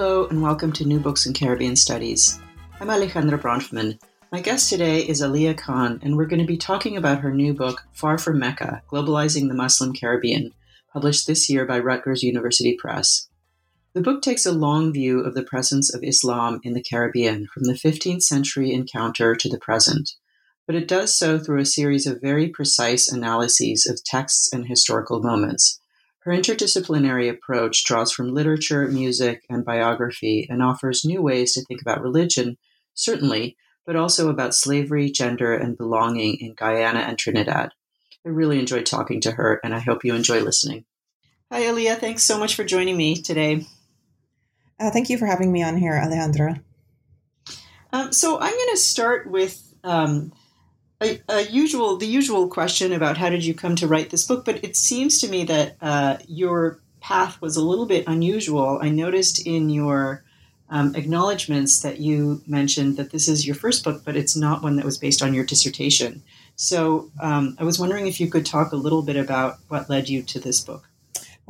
Hello, and welcome to New Books in Caribbean Studies. I'm Alejandra Bronfman. My guest today is Aliyah Khan, and we're going to be talking about her new book, Far from Mecca Globalizing the Muslim Caribbean, published this year by Rutgers University Press. The book takes a long view of the presence of Islam in the Caribbean from the 15th century encounter to the present, but it does so through a series of very precise analyses of texts and historical moments her interdisciplinary approach draws from literature, music, and biography and offers new ways to think about religion, certainly, but also about slavery, gender, and belonging in Guyana and Trinidad. I really enjoyed talking to her, and I hope you enjoy listening. Hi, Aliyah. Thanks so much for joining me today. Uh, thank you for having me on here, Alejandra. Um, so I'm going to start with um, a, a, usual the usual question about how did you come to write this book, but it seems to me that uh, your path was a little bit unusual. I noticed in your um, acknowledgments that you mentioned that this is your first book, but it's not one that was based on your dissertation. So um, I was wondering if you could talk a little bit about what led you to this book.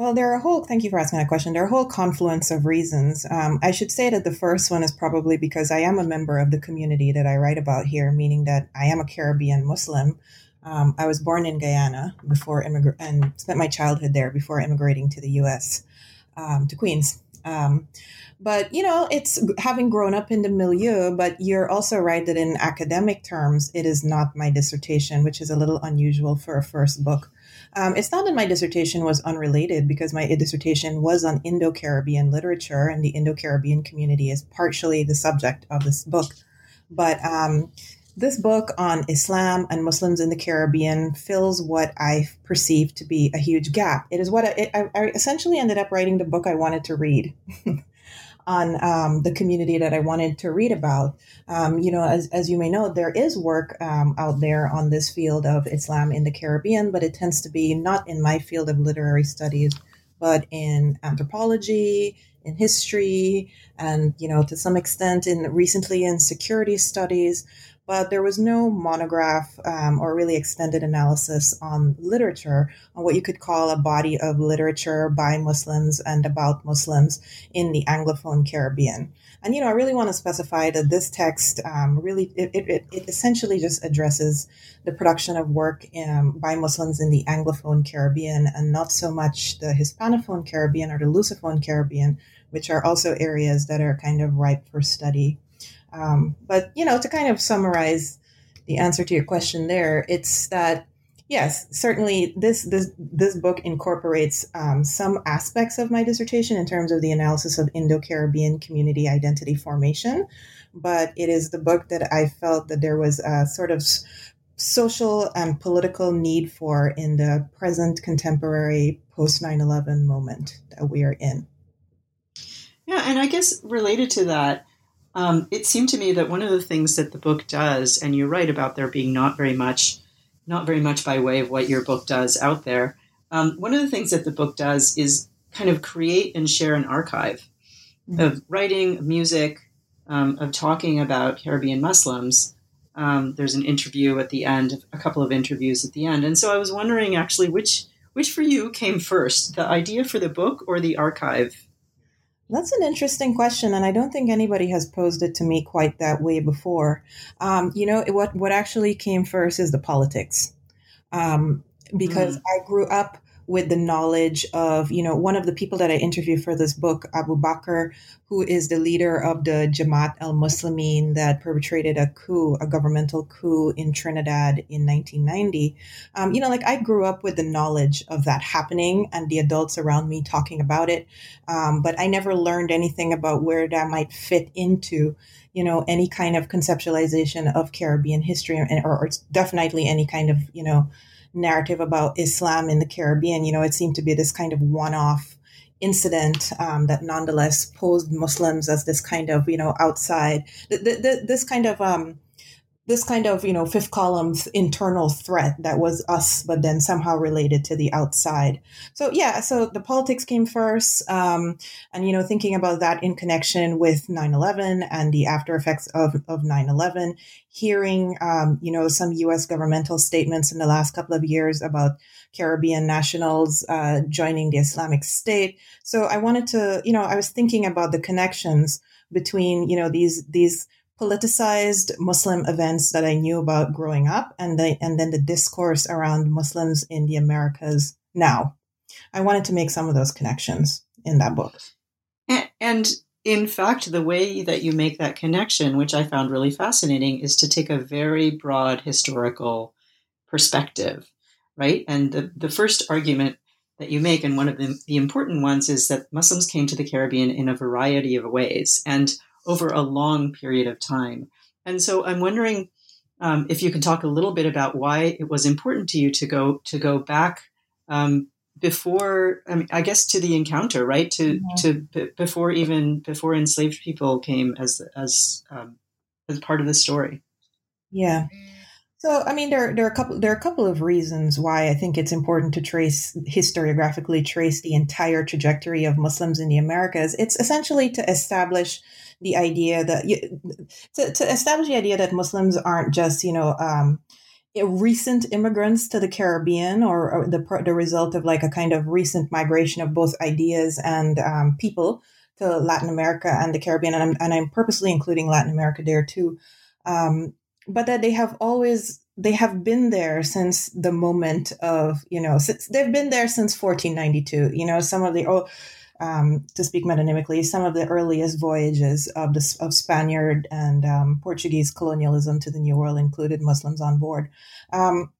Well, there are a whole, thank you for asking that question. There are a whole confluence of reasons. Um, I should say that the first one is probably because I am a member of the community that I write about here, meaning that I am a Caribbean Muslim. Um, I was born in Guyana before immigra- and spent my childhood there before immigrating to the U.S. Um, to Queens. Um, but you know, it's having grown up in the milieu. But you're also right that in academic terms, it is not my dissertation, which is a little unusual for a first book. Um, it's not that my dissertation was unrelated because my dissertation was on Indo Caribbean literature, and the Indo Caribbean community is partially the subject of this book. But um, this book on Islam and Muslims in the Caribbean fills what I perceive to be a huge gap. It is what I, I, I essentially ended up writing the book I wanted to read. on um, the community that I wanted to read about. Um, you know, as, as you may know, there is work um, out there on this field of Islam in the Caribbean, but it tends to be not in my field of literary studies, but in anthropology, in history, and you know, to some extent, in recently in security studies but there was no monograph um, or really extended analysis on literature, on what you could call a body of literature by Muslims and about Muslims in the Anglophone Caribbean. And, you know, I really want to specify that this text um, really, it, it, it, essentially just addresses the production of work um, by Muslims in the Anglophone Caribbean and not so much the Hispanophone Caribbean or the Lusophone Caribbean, which are also areas that are kind of ripe for study. Um, but you know, to kind of summarize the answer to your question, there, it's that yes, certainly this this this book incorporates um, some aspects of my dissertation in terms of the analysis of Indo-Caribbean community identity formation, but it is the book that I felt that there was a sort of social and political need for in the present contemporary post 9-11 moment that we are in. Yeah and i guess related to that um, it seemed to me that one of the things that the book does, and you're right about there being not very much, not very much by way of what your book does out there. Um, one of the things that the book does is kind of create and share an archive mm-hmm. of writing, of music, um, of talking about Caribbean Muslims. Um, there's an interview at the end, a couple of interviews at the end, and so I was wondering actually which which for you came first, the idea for the book or the archive that's an interesting question, and I don't think anybody has posed it to me quite that way before. Um, you know, what what actually came first is the politics, um, because mm. I grew up with the knowledge of, you know, one of the people that I interviewed for this book, Abu Bakr, who is the leader of the Jamaat al Muslimin that perpetrated a coup, a governmental coup in Trinidad in 1990. Um, you know, like I grew up with the knowledge of that happening and the adults around me talking about it. Um, but I never learned anything about where that might fit into you know any kind of conceptualization of Caribbean history, or, or definitely any kind of you know narrative about Islam in the Caribbean. You know, it seemed to be this kind of one off incident um, that nonetheless posed Muslims as this kind of, you know, outside, th- th- this kind of, um, this kind of you know fifth column's internal threat that was us but then somehow related to the outside. So yeah so the politics came first um, and you know thinking about that in connection with 9-11 and the after effects of, of 9-11 hearing um, you know some us governmental statements in the last couple of years about caribbean nationals uh, joining the islamic state. So i wanted to you know i was thinking about the connections between you know these these politicized Muslim events that I knew about growing up, and the, and then the discourse around Muslims in the Americas now. I wanted to make some of those connections in that book. And, and in fact, the way that you make that connection, which I found really fascinating, is to take a very broad historical perspective, right? And the, the first argument that you make, and one of the, the important ones, is that Muslims came to the Caribbean in a variety of ways. And over a long period of time. And so I'm wondering um, if you can talk a little bit about why it was important to you to go to go back um, before I, mean, I guess to the encounter, right? To mm-hmm. to b- before even before enslaved people came as as um, as part of the story. Yeah. So, I mean, there, there are a couple there are a couple of reasons why I think it's important to trace historiographically trace the entire trajectory of Muslims in the Americas. It's essentially to establish the idea that to, to establish the idea that Muslims aren't just you know um, recent immigrants to the Caribbean or, or, the the result of like a kind of recent migration of both ideas and um, people to Latin America and the Caribbean, and I'm, and I'm purposely including Latin America there too. Um, but that they have always they have been there since the moment of you know since they've been there since 1492 you know some of the oh um, to speak metonymically, some of the earliest voyages of the of Spaniard and um, Portuguese colonialism to the New World included Muslims on board. Um,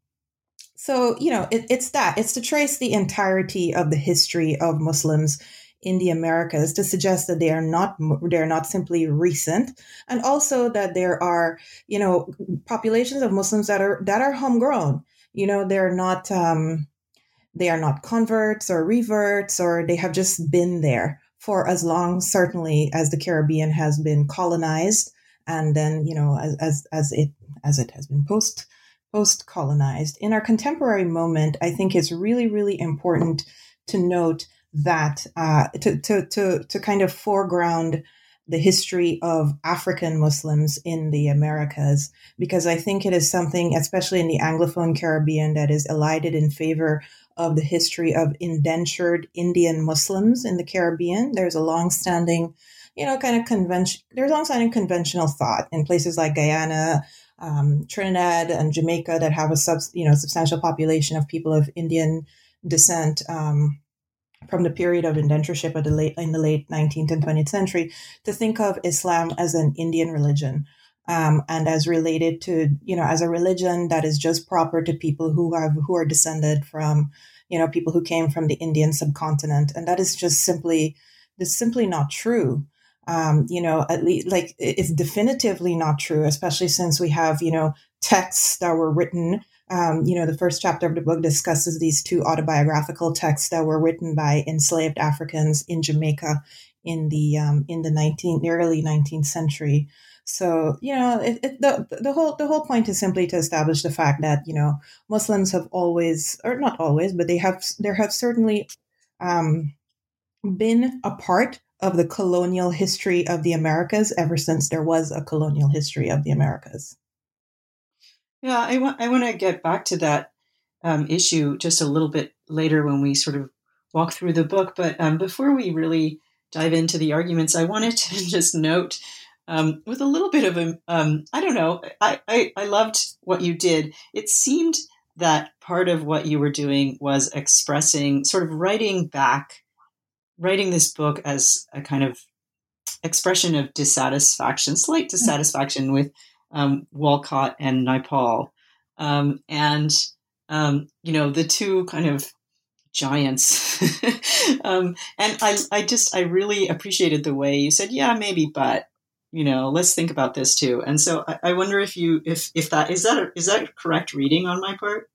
so you know, it, it's that it's to trace the entirety of the history of Muslims in the Americas to suggest that they are not they're not simply recent, and also that there are you know populations of Muslims that are that are homegrown. You know, they're not. Um, they are not converts or reverts, or they have just been there for as long, certainly, as the Caribbean has been colonized, and then you know as as, as it as it has been post post colonized. In our contemporary moment, I think it's really really important to note that uh, to to to to kind of foreground the history of African Muslims in the Americas, because I think it is something, especially in the Anglophone Caribbean, that is elided in favor of the history of indentured Indian Muslims in the Caribbean. There's a long-standing, you know, kind of convention. There's long-standing conventional thought in places like Guyana, um, Trinidad, and Jamaica that have a sub, you know, substantial population of people of Indian descent. Um, from the period of indentureship of the late, in the late 19th and 20th century to think of Islam as an Indian religion um, and as related to you know as a religion that is just proper to people who have who are descended from you know people who came from the Indian subcontinent, and that is just simply is simply not true. Um, you know, at least like it's definitively not true, especially since we have you know texts that were written. Um, you know, the first chapter of the book discusses these two autobiographical texts that were written by enslaved Africans in Jamaica in the um, in the 19 the early 19th century. So you know, it, it, the the whole the whole point is simply to establish the fact that you know Muslims have always, or not always, but they have there have certainly um, been a part of the colonial history of the Americas ever since there was a colonial history of the Americas. Yeah, I want I want to get back to that um, issue just a little bit later when we sort of walk through the book. But um, before we really dive into the arguments, I wanted to just note um, with a little bit of a, um, I don't know, I, I, I loved what you did. It seemed that part of what you were doing was expressing, sort of writing back, writing this book as a kind of expression of dissatisfaction, slight mm-hmm. dissatisfaction with um, Walcott and Naipaul. Um, and, um, you know, the two kind of giants. um, and I, I just, I really appreciated the way you said, yeah, maybe, but, you know let's think about this too. And so I, I, wonder if you if if that is that a, is that correct reading on my part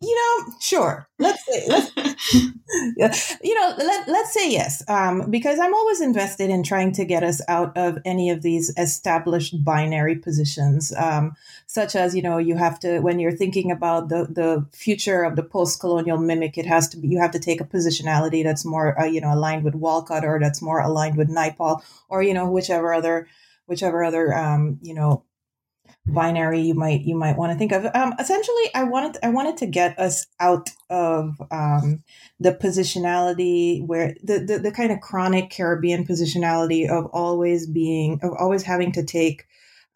you know, sure. Let's say, let's, you know, let, let's say yes, um, because I'm always invested in trying to get us out of any of these established binary positions, um, such as, you know, you have to, when you're thinking about the, the future of the post-colonial mimic, it has to be, you have to take a positionality that's more, uh, you know, aligned with Walcott or that's more aligned with Naipaul or, you know, whichever other, whichever other, um, you know, binary you might you might want to think of. Um, essentially, I wanted I wanted to get us out of um, the positionality where the, the the kind of chronic Caribbean positionality of always being of always having to take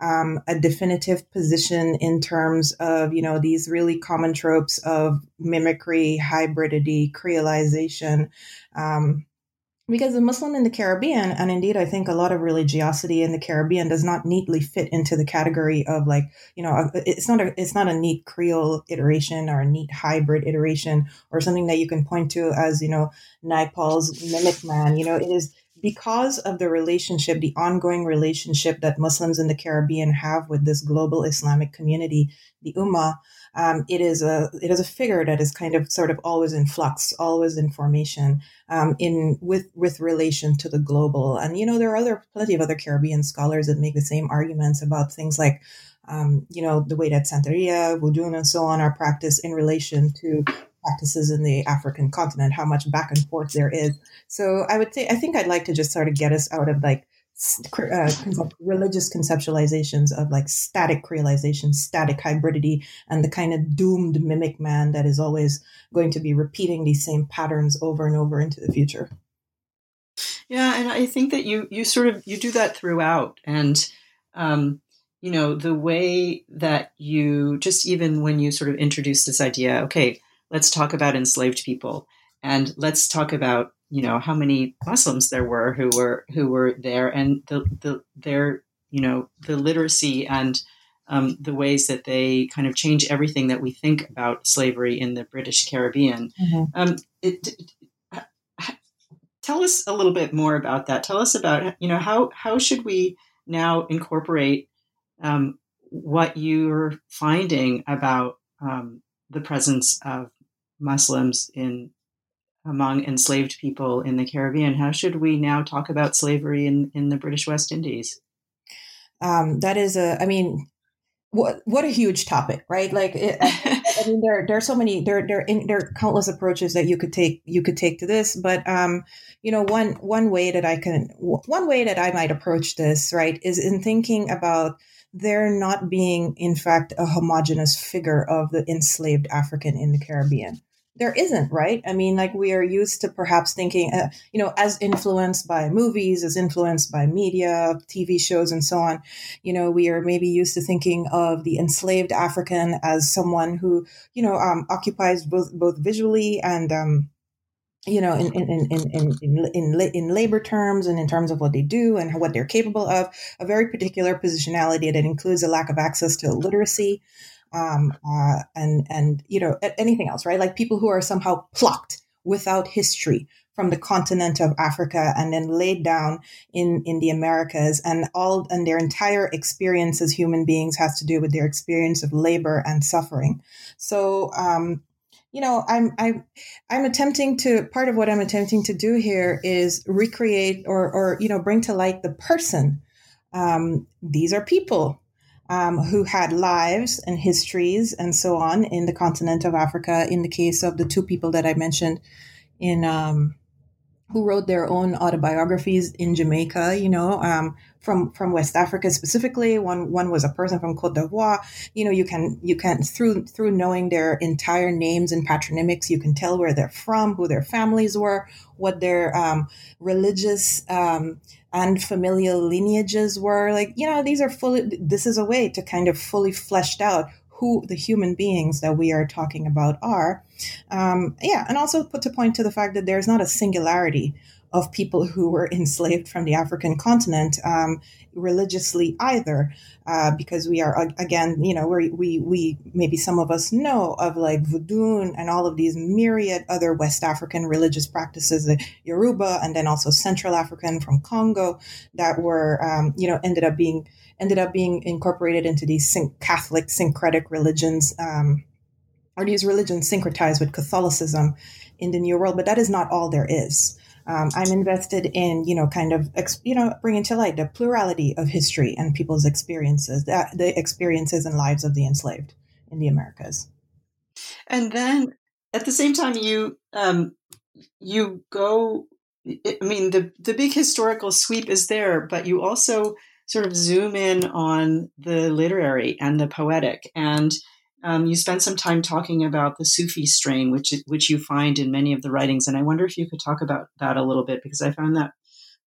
um, a definitive position in terms of you know these really common tropes of mimicry, hybridity, creolization. Um, because the Muslim in the Caribbean, and indeed, I think a lot of religiosity in the Caribbean does not neatly fit into the category of like, you know, it's not a it's not a neat Creole iteration or a neat hybrid iteration or something that you can point to as you know Naipaul's mimic man. You know, it is because of the relationship, the ongoing relationship that Muslims in the Caribbean have with this global Islamic community, the Ummah um, it is a it is a figure that is kind of sort of always in flux, always in formation, um, in with with relation to the global. And you know there are other plenty of other Caribbean scholars that make the same arguments about things like. Um, you know the way that Santeria, Voodoo, and so on are practiced in relation to practices in the African continent, how much back and forth there is. So I would say, I think I'd like to just sort of get us out of like uh, religious conceptualizations of like static creolization, static hybridity, and the kind of doomed mimic man that is always going to be repeating these same patterns over and over into the future. Yeah, and I think that you you sort of you do that throughout, and um, you know the way that you just even when you sort of introduce this idea, okay, let's talk about enslaved people, and let's talk about you know how many Muslims there were who were who were there, and the the their you know the literacy and um, the ways that they kind of change everything that we think about slavery in the British Caribbean. Mm-hmm. Um, it, it, tell us a little bit more about that. Tell us about you know how how should we now incorporate um, what you're finding about um, the presence of Muslims in among enslaved people in the Caribbean. How should we now talk about slavery in, in the British West Indies? Um, that is a, I mean, what what a huge topic, right? Like, it, I mean, there there are so many there there there are countless approaches that you could take you could take to this, but um, you know, one one way that I can one way that I might approach this, right, is in thinking about there not being, in fact, a homogenous figure of the enslaved African in the Caribbean there isn't, right? I mean, like we are used to perhaps thinking, uh, you know, as influenced by movies, as influenced by media, TV shows, and so on. You know, we are maybe used to thinking of the enslaved African as someone who, you know, um, occupies both both visually and um, you know, in in, in, in, in, in, in labor terms and in terms of what they do and what they're capable of, a very particular positionality that includes a lack of access to literacy, um, uh, and and you know anything else, right? Like people who are somehow plucked without history from the continent of Africa and then laid down in in the Americas, and all and their entire experience as human beings has to do with their experience of labor and suffering. So. Um, you know, I'm I'm I'm attempting to part of what I'm attempting to do here is recreate or or you know bring to light the person. Um, these are people um, who had lives and histories and so on in the continent of Africa. In the case of the two people that I mentioned, in um, who wrote their own autobiographies in Jamaica, you know, um, from from West Africa specifically. One one was a person from Cote d'Ivoire. You know, you can you can through through knowing their entire names and patronymics, you can tell where they're from, who their families were, what their um, religious um, and familial lineages were. Like, you know, these are fully. This is a way to kind of fully fleshed out who the human beings that we are talking about are. Um, yeah, and also put to point to the fact that there's not a singularity of people who were enslaved from the African continent um, religiously either, uh, because we are again, you know, we we we maybe some of us know of like voodoo and all of these myriad other West African religious practices, the Yoruba, and then also Central African from Congo that were, um, you know, ended up being ended up being incorporated into these Catholic syncretic religions. Um, or these religions syncretized with Catholicism in the New World, but that is not all there is. Um, I'm invested in, you know, kind of, you know, bringing to light the plurality of history and people's experiences, the, the experiences and lives of the enslaved in the Americas. And then at the same time, you um, you go. I mean, the the big historical sweep is there, but you also sort of zoom in on the literary and the poetic and um, you spent some time talking about the Sufi strain, which which you find in many of the writings, and I wonder if you could talk about that a little bit because I found that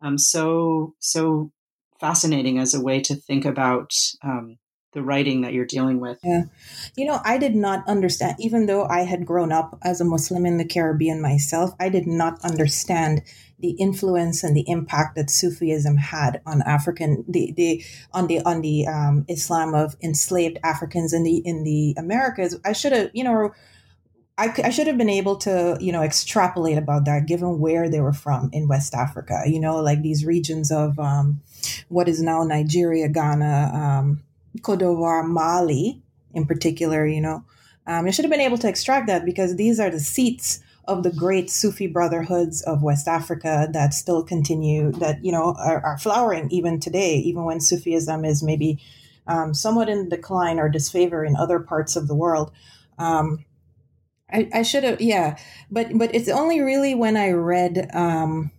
um, so so fascinating as a way to think about um, the writing that you're dealing with. Yeah. You know, I did not understand, even though I had grown up as a Muslim in the Caribbean myself, I did not understand the influence and the impact that Sufism had on African, the, the, on the, on the, um, Islam of enslaved Africans in the, in the Americas. I should have, you know, I, I, should have been able to, you know, extrapolate about that given where they were from in West Africa, you know, like these regions of um, what is now Nigeria, Ghana, um, Cote d'Ivoire, Mali in particular, you know. Um, I should have been able to extract that because these are the seats of the great Sufi brotherhoods of West Africa that still continue, that, you know, are, are flowering even today, even when Sufism is maybe um, somewhat in decline or disfavor in other parts of the world. Um, I, I should have, yeah, but but it's only really when I read um,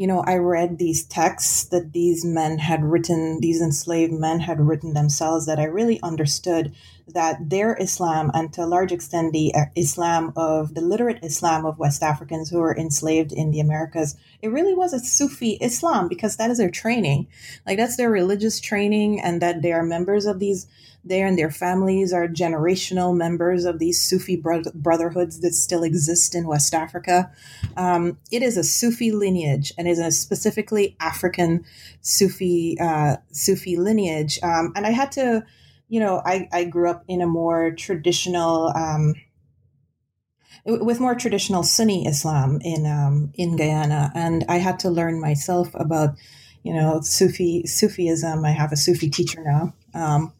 you know, I read these texts that these men had written, these enslaved men had written themselves, that I really understood that their Islam, and to a large extent the uh, Islam of the literate Islam of West Africans who were enslaved in the Americas, it really was a Sufi Islam because that is their training. Like that's their religious training, and that they are members of these there and their families are generational members of these Sufi bro- brotherhoods that still exist in West Africa. Um, it is a Sufi lineage and is a specifically African Sufi uh, Sufi lineage. Um, and I had to, you know, I, I grew up in a more traditional. Um, with more traditional Sunni Islam in um, in Guyana, and I had to learn myself about, you know, Sufi Sufism. I have a Sufi teacher now, um,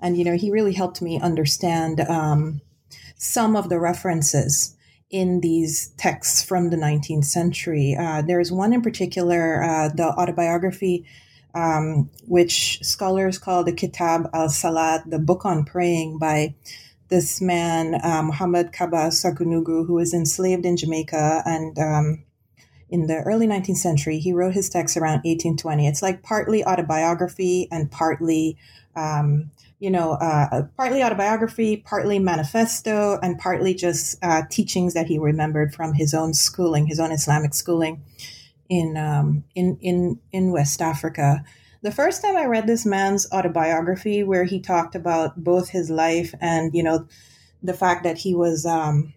and, you know, he really helped me understand um, some of the references in these texts from the 19th century. Uh, there's one in particular, uh, the autobiography, um, which scholars call the Kitab al Salat, the book on praying by this man, uh, Muhammad Kaba Saghanughu, who was enslaved in Jamaica and um, in the early 19th century. He wrote his text around 1820. It's like partly autobiography and partly um, you know, uh, partly autobiography, partly manifesto, and partly just uh, teachings that he remembered from his own schooling, his own Islamic schooling in um, in in in West Africa. The first time I read this man's autobiography, where he talked about both his life and you know the fact that he was um,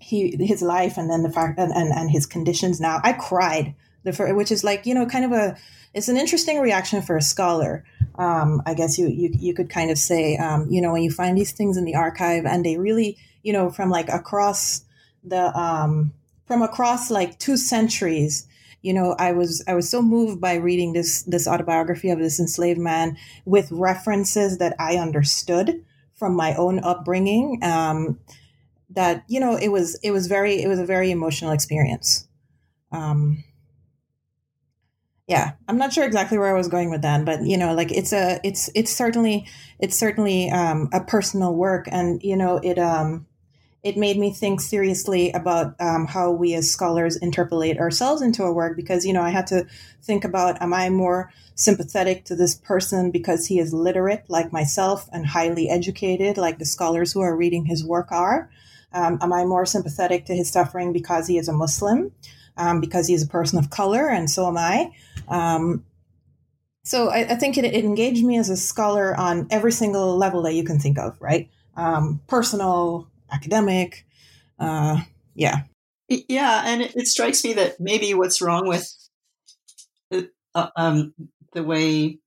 he his life and then the fact and, and, and his conditions now, I cried. The first, which is like you know kind of a it's an interesting reaction for a scholar um, I guess you, you you could kind of say, um, you know, when you find these things in the archive and they really, you know, from like across the um, from across like two centuries, you know, I was I was so moved by reading this this autobiography of this enslaved man with references that I understood from my own upbringing. Um, that you know, it was it was very it was a very emotional experience. Um, yeah i'm not sure exactly where i was going with that but you know like it's a it's it's certainly it's certainly um, a personal work and you know it um it made me think seriously about um, how we as scholars interpolate ourselves into a work because you know i had to think about am i more sympathetic to this person because he is literate like myself and highly educated like the scholars who are reading his work are um, am i more sympathetic to his suffering because he is a muslim um, because is a person of color, and so am I. Um, so I, I think it, it, engaged me as a scholar on every single level that you can think of, right? Um, personal, academic, uh, yeah. Yeah, and it, it, strikes me that maybe what's wrong with uh, um, the way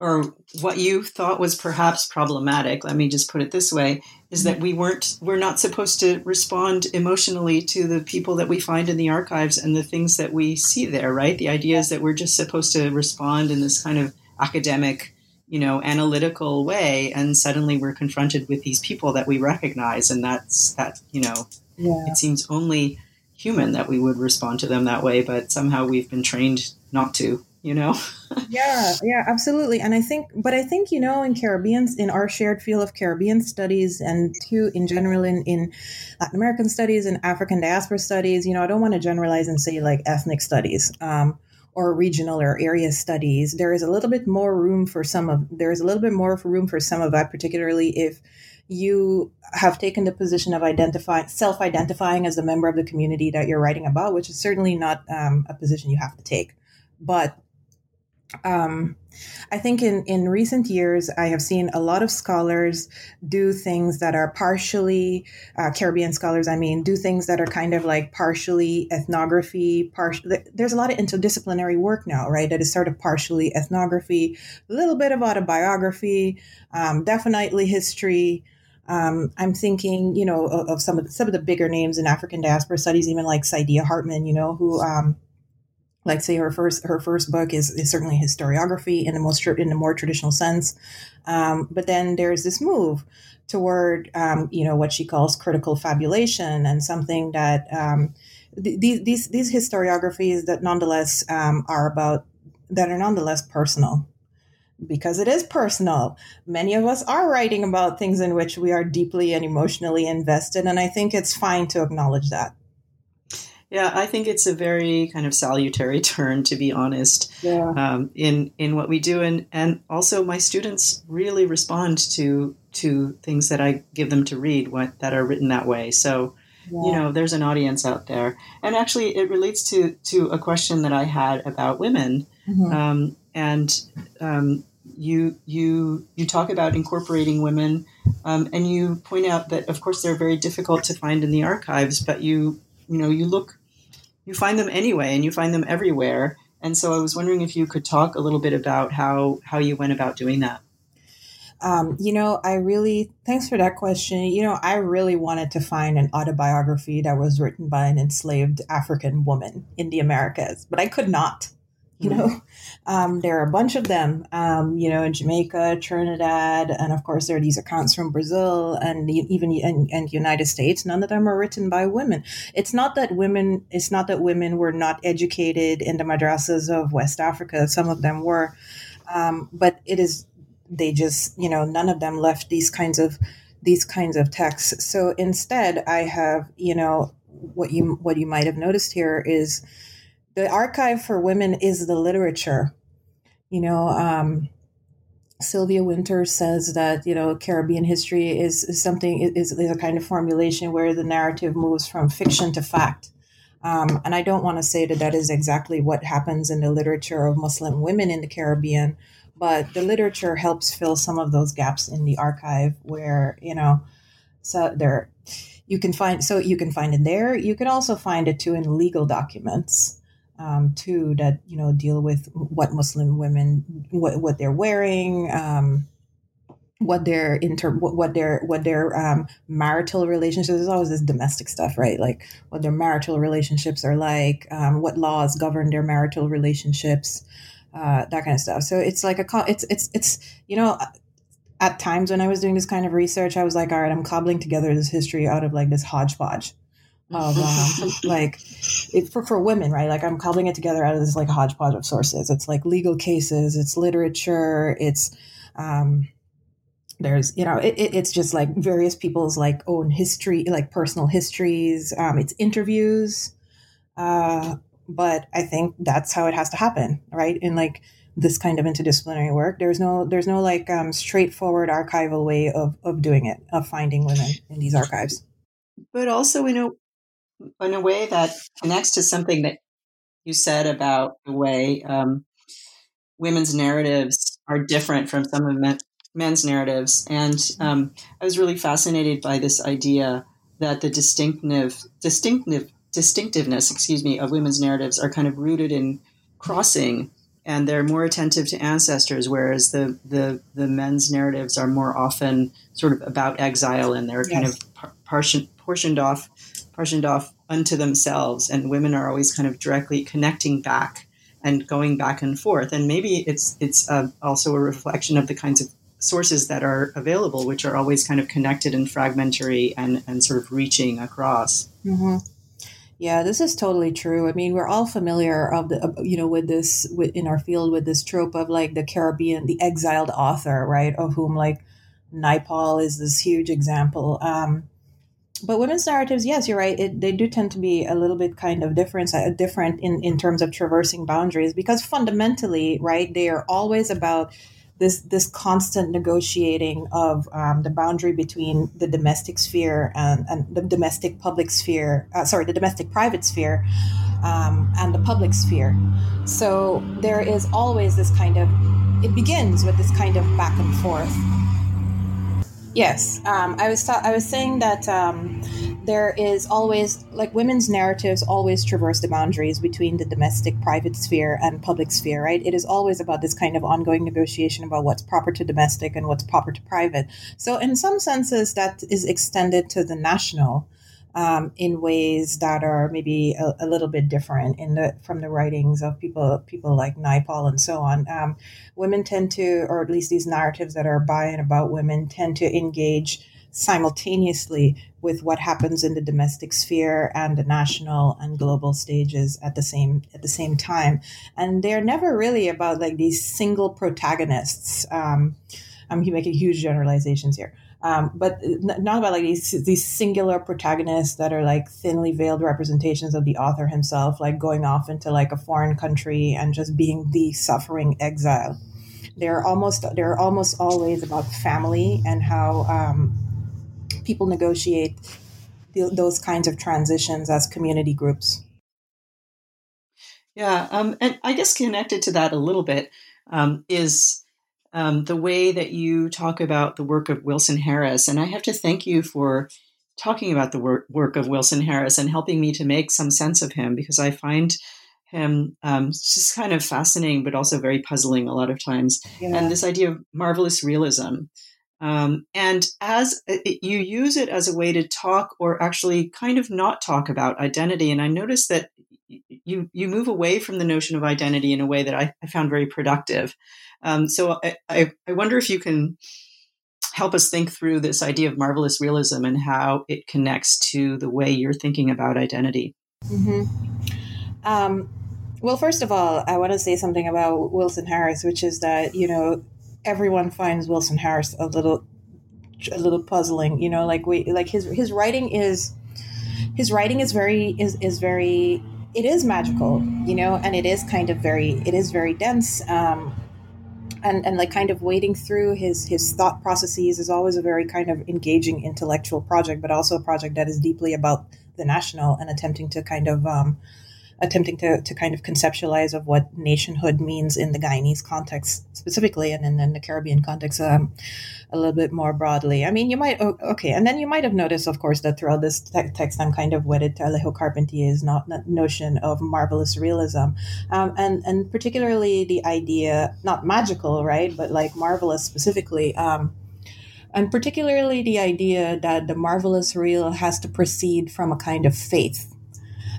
or what you thought was perhaps problematic let me just put it this way is that we weren't we're not supposed to respond emotionally to the people that we find in the archives and the things that we see there right? The idea is that we're just supposed to respond in this kind of academic you know, analytical way, and suddenly we're confronted with these people that we recognize, and that's that, you know, yeah. it seems only human that we would respond to them that way, but somehow we've been trained not to you know yeah yeah absolutely and i think but i think you know in caribbean in our shared field of caribbean studies and too in general in, in latin american studies and african diaspora studies you know i don't want to generalize and say like ethnic studies um, or regional or area studies there is a little bit more room for some of there is a little bit more room for some of that particularly if you have taken the position of identifying self-identifying as a member of the community that you're writing about which is certainly not um, a position you have to take. But um, I think in, in recent years, I have seen a lot of scholars do things that are partially, uh, Caribbean scholars, I mean, do things that are kind of like partially ethnography. Partial, there's a lot of interdisciplinary work now, right? That is sort of partially ethnography, a little bit of autobiography, um, definitely history. Um, I'm thinking, you know, of, of, some of the, some of the bigger names in African diaspora studies, even like Saidiya Hartman, you know, who um, like say her first her first book is, is certainly historiography in the most in the more traditional sense. Um, but then there's this move toward um, you know what she calls critical fabulation and something that um, th- these these historiographies that nonetheless um, are about that are nonetheless personal. Because it is personal. Many of us are writing about things in which we are deeply and emotionally invested and i think it's fine to acknowledge that yeah, I think it's a very kind of salutary turn, to be honest, yeah. um, in in what we do, and and also my students really respond to to things that I give them to read what, that are written that way. So, yeah. you know, there's an audience out there, and actually, it relates to to a question that I had about women, mm-hmm. um, and um, you you you talk about incorporating women, um, and you point out that of course they're very difficult to find in the archives, but you you know you look you find them anyway and you find them everywhere. And so I was wondering if you could talk a little bit about how how you went about doing that. Um, you know, I really, thanks for that question. You know, I really wanted to find an autobiography that was written by an enslaved African woman in the Americas, but I could not. You know, um, there are a bunch of them, um, you know, in Jamaica, Trinidad, and of course, there are these accounts from Brazil and even and, and United States. None of them are written by women. It's not that women. It's not that women were not educated in the madrasas of West Africa. Some of them were, um, but it is they just you know none of them left these kinds of these kinds of texts. So instead, I have you know what you what you might have noticed here is the archive for women is the literature. You know, um, Sylvia Wynter says that you know Caribbean history is, is something is, is a kind of formulation where the narrative moves from fiction to fact. Um, and I don't want to say that that is exactly what happens in the literature of Muslim women in the Caribbean, but the literature helps fill some of those gaps in the archive where you know so there you can find so you can find it there. You can also find it too in legal documents um, too that you know deal with what Muslim women what what they're wearing, um, what their inter what, their what their um, marital relationships. There's always this domestic stuff, right? Like what their marital relationships are like, um, what laws govern their marital relationships, uh, that kind of stuff. So it's like a it's it's it's you know. At times when I was doing this kind of research, I was like, all right, I'm cobbling together this history out of like this hodgepodge of um, like it, for for women, right? Like I'm cobbling it together out of this like hodgepodge of sources. It's like legal cases, it's literature, it's um, there's you know it, it's just like various people's like own history, like personal histories. Um, it's interviews, uh, but I think that's how it has to happen, right? In like this kind of interdisciplinary work, there's no there's no like um, straightforward archival way of of doing it, of finding women in these archives but also in a in a way that connects to something that you said about the way um, women's narratives are different from some of men, men's narratives. And um, I was really fascinated by this idea that the distinctive, distinctive, distinctiveness, excuse me, of women's narratives are kind of rooted in crossing, and they're more attentive to ancestors, whereas the the, the men's narratives are more often sort of about exile, and they're yes. kind of par- portioned off portioned off unto themselves, and women are always kind of directly connecting back and going back and forth. And maybe it's it's uh, also a reflection of the kinds of sources that are available, which are always kind of connected and fragmentary and, and sort of reaching across. Mm-hmm. Yeah, this is totally true. I mean, we're all familiar of the, you know, with this with, in our field with this trope of like the Caribbean, the exiled author, right? Of whom like Naipaul is this huge example. Um, but women's narratives, yes, you're right. It, they do tend to be a little bit kind of different, uh, different in, in terms of traversing boundaries because fundamentally, right, they are always about this this constant negotiating of um, the boundary between the domestic sphere and, and the domestic public sphere. Uh, sorry, the domestic private sphere um, and the public sphere. So there is always this kind of. It begins with this kind of back and forth Yes, um, I was I was saying that um, there is always like women's narratives always traverse the boundaries between the domestic private sphere and public sphere, right? It is always about this kind of ongoing negotiation about what's proper to domestic and what's proper to private. So, in some senses, that is extended to the national um, in ways that are maybe a, a, little bit different in the from the writings of people people like Naipaul and so on. Um, women tend to, or at least these narratives that are by and about women, tend to engage simultaneously with what happens in the domestic sphere and the national and global stages at the same at the same time. And they're never really about like these single protagonists. Um, i'm making huge generalizations here um, but not about like these these singular protagonists that are like thinly veiled representations of the author himself, like going off into like a foreign country and just being the suffering exile. They're almost they're almost always about family and how um, people negotiate th- those kinds of transitions as community groups. Yeah, um, and I guess connected to that a little bit um, is um, the way that you talk about the work of Wilson Harris. And I have to thank you for talking about the work, work of Wilson Harris and helping me to make some sense of him because I find him um, just kind of fascinating, but also very puzzling a lot of times. Yeah. And this idea of marvelous realism. Um, and as it, you use it as a way to talk or actually kind of not talk about identity. And I noticed that you you move away from the notion of identity in a way that I, I found very productive. Um, so I, I, I wonder if you can help us think through this idea of marvelous realism and how it connects to the way you're thinking about identity. Mm-hmm. Um, well, first of all, I want to say something about Wilson Harris, which is that you know everyone finds Wilson Harris a little a little puzzling. You know, like we like his his writing is his writing is very is is very it is magical, you know, and it is kind of very it is very dense. Um, and, and like kind of wading through his his thought processes is always a very kind of engaging intellectual project, but also a project that is deeply about the national and attempting to kind of um, attempting to, to kind of conceptualize of what nationhood means in the Guyanese context specifically, and then in the Caribbean context um, a little bit more broadly. I mean, you might okay, and then you might have noticed, of course, that throughout this te- text, I'm kind of wedded to Alejo Carpentier's not, notion of marvelous realism, um, and and particularly the idea, not magical, right, but like marvelous specifically. Um, and particularly the idea that the marvelous real has to proceed from a kind of faith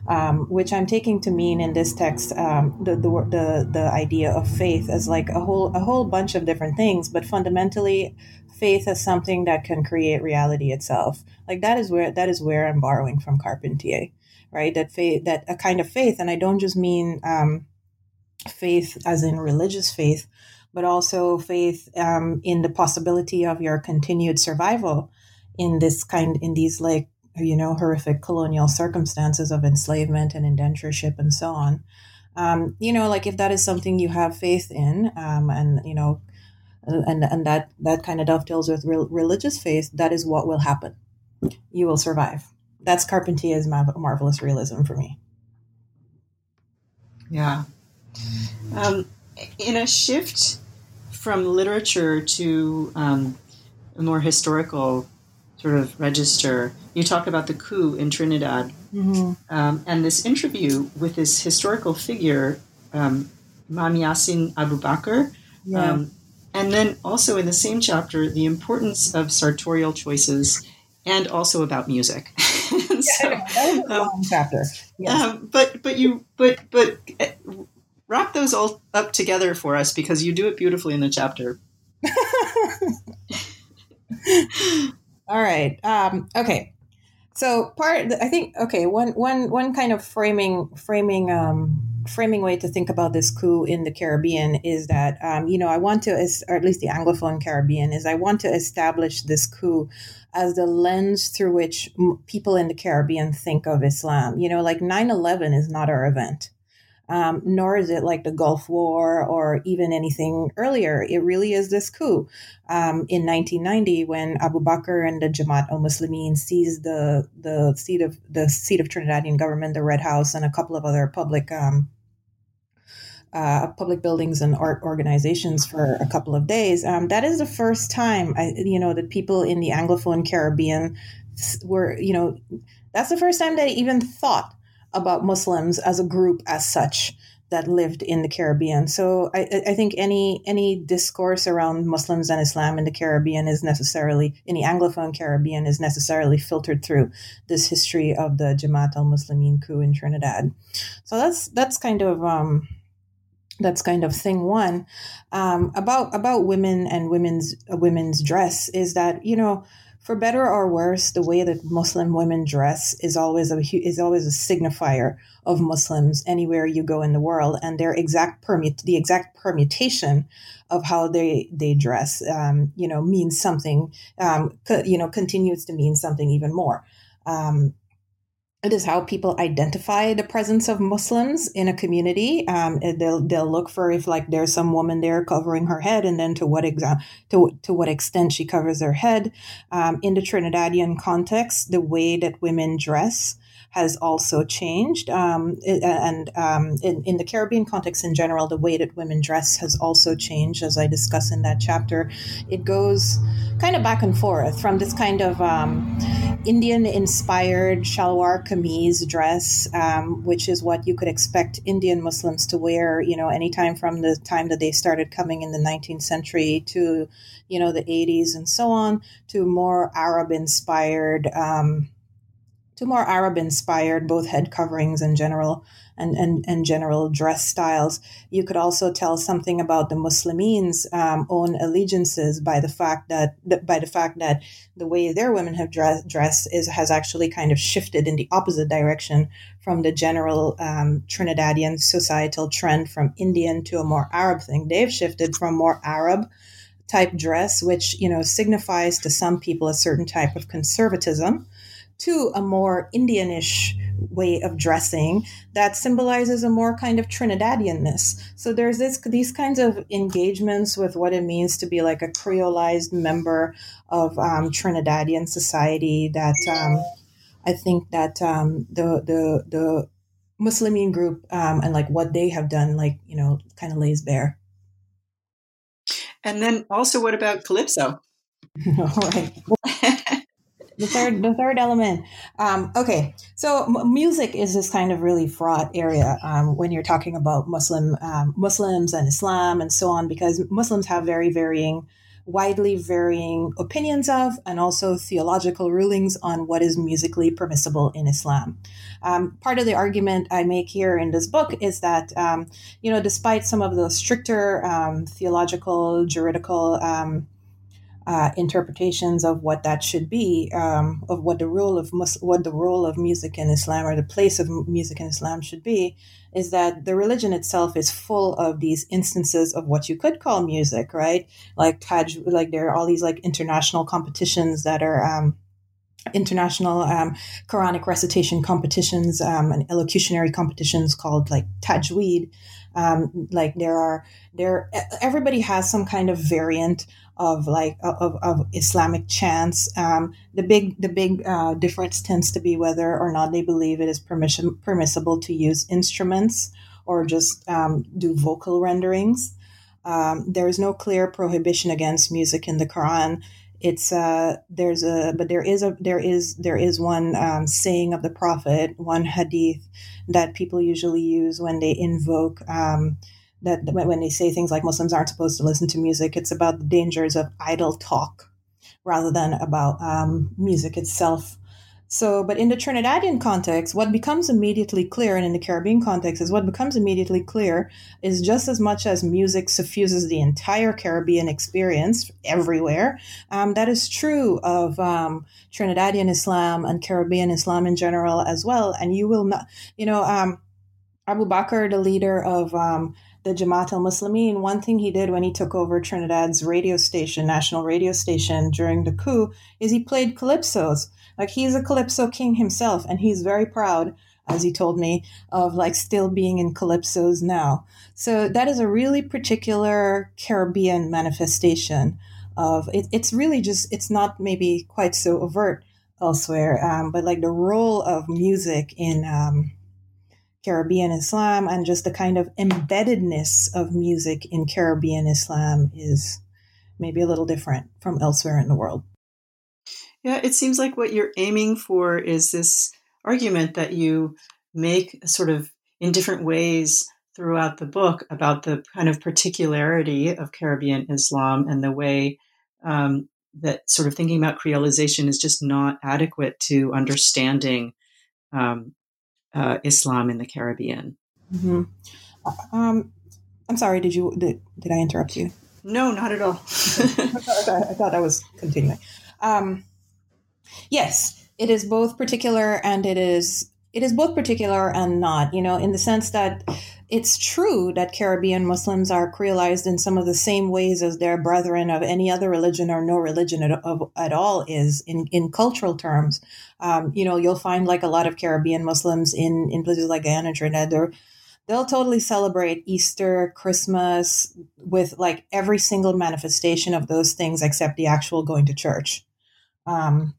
um, which I'm taking to mean in this text um, the, the, the the idea of faith as like a whole a whole bunch of different things, but fundamentally, faith as something that can create reality itself. Like that is where that is where I'm borrowing from Carpentier, right? That faith, that a kind of faith, and I don't just mean um, faith as in religious faith, but also faith um, in the possibility of your continued survival in this kind in these like you know, horrific colonial circumstances of enslavement and indentureship and so on. Um, you know, like if that is something you have faith in, um, and you know, and and that that kind of dovetails with re- religious faith, that is what will happen. You will survive. That's Carpentier's marvelous realism for me. Yeah. Um, in a shift from literature to um, a more historical sort of register. You talk about the coup in Trinidad, mm-hmm. um, and this interview with this historical figure, um, Mam Yassin Abubakar. Yeah. Um, and then also in the same chapter, the importance of sartorial choices and also about music. so, yeah, that was a um, long chapter. Yeah. Um, but but you but but uh, wrap those all up together for us because you do it beautifully in the chapter. all right. Um, okay. So part, I think, okay, one, one, one kind of framing, framing, um, framing way to think about this coup in the Caribbean is that, um, you know, I want to, or at least the Anglophone Caribbean, is I want to establish this coup as the lens through which people in the Caribbean think of Islam. You know, like 9 11 is not our event um, nor is it like the Gulf War or even anything earlier. It really is this coup um, in 1990 when Abu Bakr and the Jamaat al-Muslimin seized the the seat of the seat of Trinidadian government, the Red House, and a couple of other public. Um, uh, public buildings and art organizations for a couple of days. Um, that is the first time, I, you know, that people in the Anglophone Caribbean were, you know, that's the first time they even thought about Muslims as a group as such that lived in the Caribbean. So I, I, think any any discourse around Muslims and Islam in the Caribbean is necessarily in the Anglophone Caribbean is necessarily filtered through this history of the Jamaat al Muslimin coup in Trinidad. So that's that's kind of um, that's kind of thing one um, about about women and women's uh, women's dress is that you know for better or worse, the way that Muslim women dress is always a is always a signifier of Muslims anywhere you go in the world, and their exact permut the exact permutation of how they they dress, um, you know, means something. Um, co- you know, continues to mean something even more. Um, it is how people identify the presence of Muslims in a community. Um, they'll they'll look for if like there's some woman there covering her head, and then to what exa- to to what extent she covers her head. Um, in the Trinidadian context, the way that women dress has also changed. Um, and um, in, in, the Caribbean context in general, the way that women dress has also changed, as I discuss in that chapter. It goes kind of back and forth from this kind of um, Indian inspired shalwar kameez dress, um, which is what you could expect Indian Muslims to wear, you know, anytime from the time that they started coming in the 19th century to, you know, the 80s and so on, to more Arab inspired. Um, to more Arab inspired, both head coverings and general and, and, and general dress styles. You could also tell something about the Muslimins' um, own allegiances by the fact that by the fact that the way their women have dress, dressed is has actually kind of shifted in the opposite direction from the general um, Trinidadian societal trend from Indian to a more Arab thing. They've shifted from more Arab type dress, which you know signifies to some people a certain type of conservatism to a more Indianish way of dressing that symbolizes a more kind of Trinidadianness. So there's this these kinds of engagements with what it means to be like a creolized member of um, Trinidadian society that um, I think that um, the the the Muslimin group um, and like what they have done, like you know, kind of lays bare. And then also, what about calypso? All right. the third the third element. Um, okay so m- music is this kind of really fraught area um, when you're talking about muslim um, muslims and islam and so on because muslims have very varying widely varying opinions of and also theological rulings on what is musically permissible in islam. Um, part of the argument i make here in this book is that um, you know despite some of the stricter um, theological juridical uh, interpretations of what that should be, um, of what the role of mus- what the role of music in Islam or the place of music in Islam should be, is that the religion itself is full of these instances of what you could call music, right? Like Taj, like there are all these like international competitions that are. Um, international um, Quranic recitation competitions um, and elocutionary competitions called like Tajweed. Um, like there are there, everybody has some kind of variant of like of, of Islamic chants. Um, the big the big uh, difference tends to be whether or not they believe it is permission permissible to use instruments or just um, do vocal renderings. Um, there is no clear prohibition against music in the Quran. It's uh, there's a but there is a there is there is one um, saying of the Prophet, one hadith that people usually use when they invoke um, that when they say things like Muslims aren't supposed to listen to music, it's about the dangers of idle talk rather than about um, music itself. So, but in the Trinidadian context, what becomes immediately clear, and in the Caribbean context, is what becomes immediately clear is just as much as music suffuses the entire Caribbean experience everywhere. Um, that is true of um, Trinidadian Islam and Caribbean Islam in general as well. And you will not, you know, um, Abu Bakr, the leader of um, the Jamaat al Muslimin, one thing he did when he took over Trinidad's radio station, national radio station during the coup, is he played calypsos. Like he's a calypso king himself, and he's very proud, as he told me, of like still being in calypsos now. So that is a really particular Caribbean manifestation of it, it's really just it's not maybe quite so overt elsewhere, um, but like the role of music in um, Caribbean Islam and just the kind of embeddedness of music in Caribbean Islam is maybe a little different from elsewhere in the world. Yeah, it seems like what you're aiming for is this argument that you make sort of in different ways throughout the book about the kind of particularity of Caribbean Islam and the way um, that sort of thinking about creolization is just not adequate to understanding um, uh, Islam in the Caribbean. Mm-hmm. Um, I'm sorry. Did you did, did I interrupt you? No, not at all. I thought I was continuing. Um, yes, it is both particular and it is it is both particular and not. You know, in the sense that it's true that Caribbean Muslims are creolized in some of the same ways as their brethren of any other religion or no religion at, of, at all is in, in cultural terms. Um, you know, you'll find like a lot of Caribbean Muslims in, in places like Guyana Trinidad, they're, they'll totally celebrate Easter, Christmas with like every single manifestation of those things except the actual going to church. Um,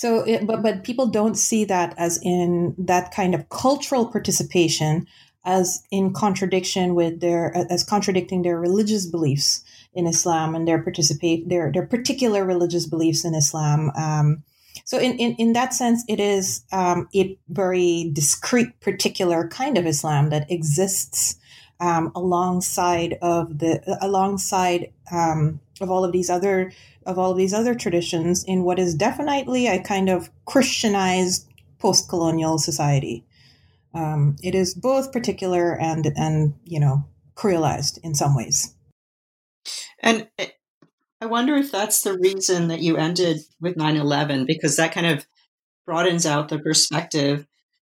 so, it, but but people don't see that as in that kind of cultural participation as in contradiction with their as contradicting their religious beliefs in Islam and their participate their their particular religious beliefs in Islam. Um, so in, in, in that sense, it is um, a very discrete, particular kind of Islam that exists um, alongside of the alongside um, of all of these other of all these other traditions in what is definitely a kind of Christianized post-colonial society. Um, it is both particular and and you know creolized in some ways. And I wonder if that's the reason that you ended with 9/11 because that kind of broadens out the perspective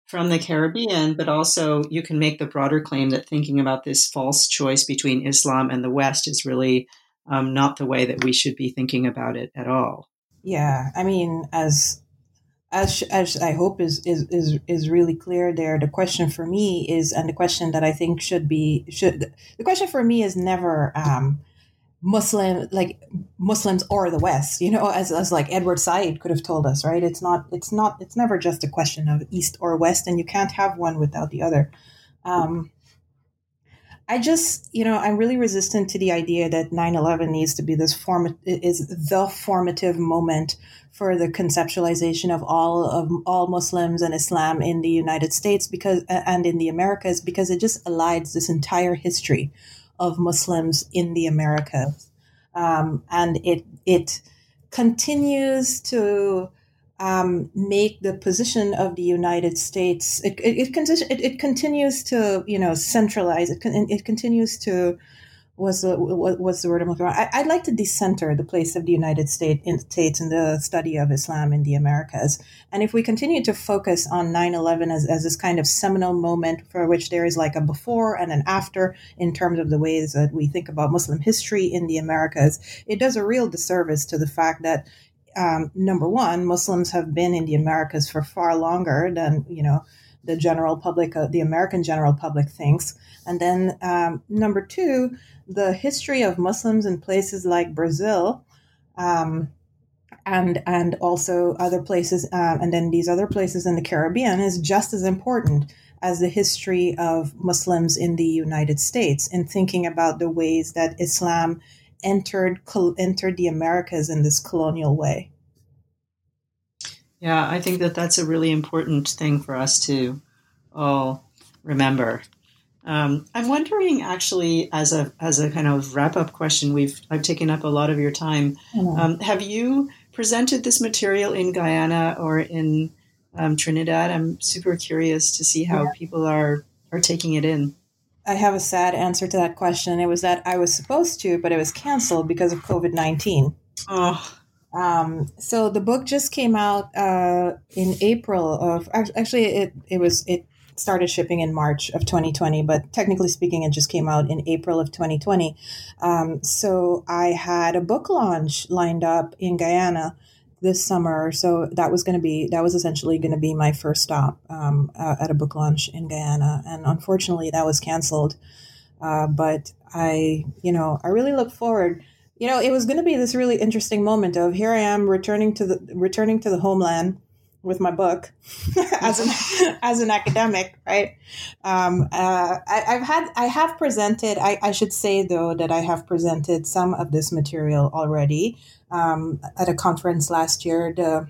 from the Caribbean, but also you can make the broader claim that thinking about this false choice between Islam and the West is really um, not the way that we should be thinking about it at all. Yeah, I mean, as as as I hope is is is is really clear there. The question for me is, and the question that I think should be should the question for me is never um, Muslim like Muslims or the West. You know, as as like Edward Said could have told us, right? It's not it's not it's never just a question of East or West, and you can't have one without the other. Um, I just, you know, I'm really resistant to the idea that 9/11 needs to be this form is the formative moment for the conceptualization of all of all Muslims and Islam in the United States because and in the Americas because it just elides this entire history of Muslims in the Americas, um, and it it continues to um, make the position of the United States. It it, it, it, continues to you know centralize. It it continues to was the what's the word I'm looking for? I, would like to decenter the place of the United States in, States in the study of Islam in the Americas. And if we continue to focus on 9/11 as, as this kind of seminal moment for which there is like a before and an after in terms of the ways that we think about Muslim history in the Americas, it does a real disservice to the fact that um, number one, Muslims have been in the Americas for far longer than you know the general public, uh, the American general public thinks. And then um, number two, the history of Muslims in places like Brazil. Um, and and also other places, um, and then these other places in the Caribbean is just as important as the history of Muslims in the United States in thinking about the ways that Islam entered entered the Americas in this colonial way. Yeah, I think that that's a really important thing for us to all remember. Um, I'm wondering, actually, as a as a kind of wrap up question, we've I've taken up a lot of your time. Mm-hmm. Um, have you presented this material in Guyana or in um, Trinidad? I'm super curious to see how yeah. people are are taking it in. I have a sad answer to that question. It was that I was supposed to, but it was canceled because of COVID nineteen. Oh. Um, so the book just came out uh, in April of actually it it was it started shipping in March of 2020, but technically speaking, it just came out in April of 2020. Um, so I had a book launch lined up in Guyana this summer. So that was going to be that was essentially going to be my first stop um, uh, at a book launch in Guyana, and unfortunately, that was canceled. Uh, but I, you know, I really look forward. You know, it was going to be this really interesting moment of here I am returning to the returning to the homeland with my book as an as an academic, right? Um, uh, I, have had I have presented. I, I, should say though that I have presented some of this material already um, at a conference last year, the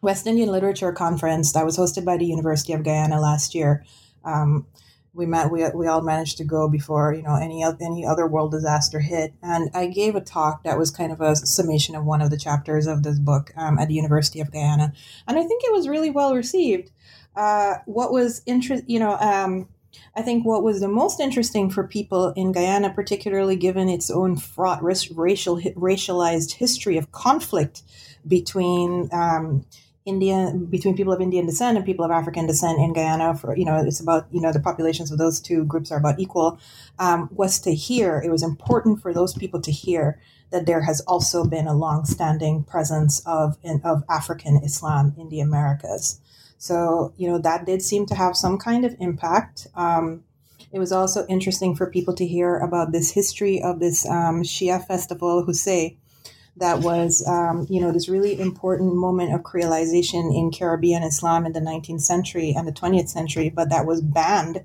West Indian Literature Conference that was hosted by the University of Guyana last year. Um, we met we, we all managed to go before you know any any other world disaster hit. And i gave a talk that was kind of a summation of one of the chapters of this book um, at the university of guyana. And i think it was really well received. Uh, what was interest you know um, I think what was the most interesting for people in Guyana, particularly given its own fraught racial racialized history of conflict between um, Indian between people of Indian descent and people of African descent in Guyana for you know it's about you know the populations of those two groups are about equal. Um, was to hear it was important for those people to hear that there has also been a long-standing presence of in, of African Islam in the Americas. So you know that did seem to have some kind of impact. Um, it was also interesting for people to hear about this history of this um, Shia festival Hussein that was, um, you know, this really important moment of creolization in Caribbean Islam in the 19th century and the 20th century, but that was banned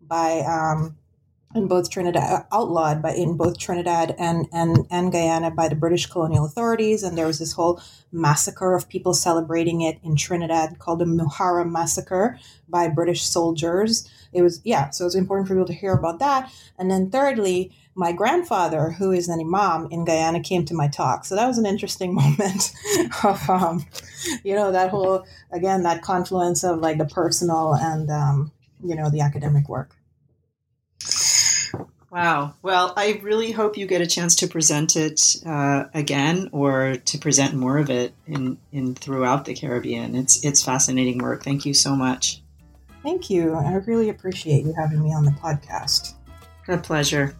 by um, in both Trinidad, outlawed by in both Trinidad and, and, and Guyana by the British colonial authorities. And there was this whole massacre of people celebrating it in Trinidad called the Muharram Massacre by British soldiers. It was, yeah, so it was important for people to hear about that. And then thirdly, my grandfather, who is an imam in Guyana, came to my talk. So that was an interesting moment of, um, you know, that whole, again, that confluence of like the personal and, um, you know, the academic work. Wow. Well, I really hope you get a chance to present it uh, again or to present more of it in, in throughout the Caribbean. It's it's fascinating work. Thank you so much. Thank you. I really appreciate you having me on the podcast. A pleasure.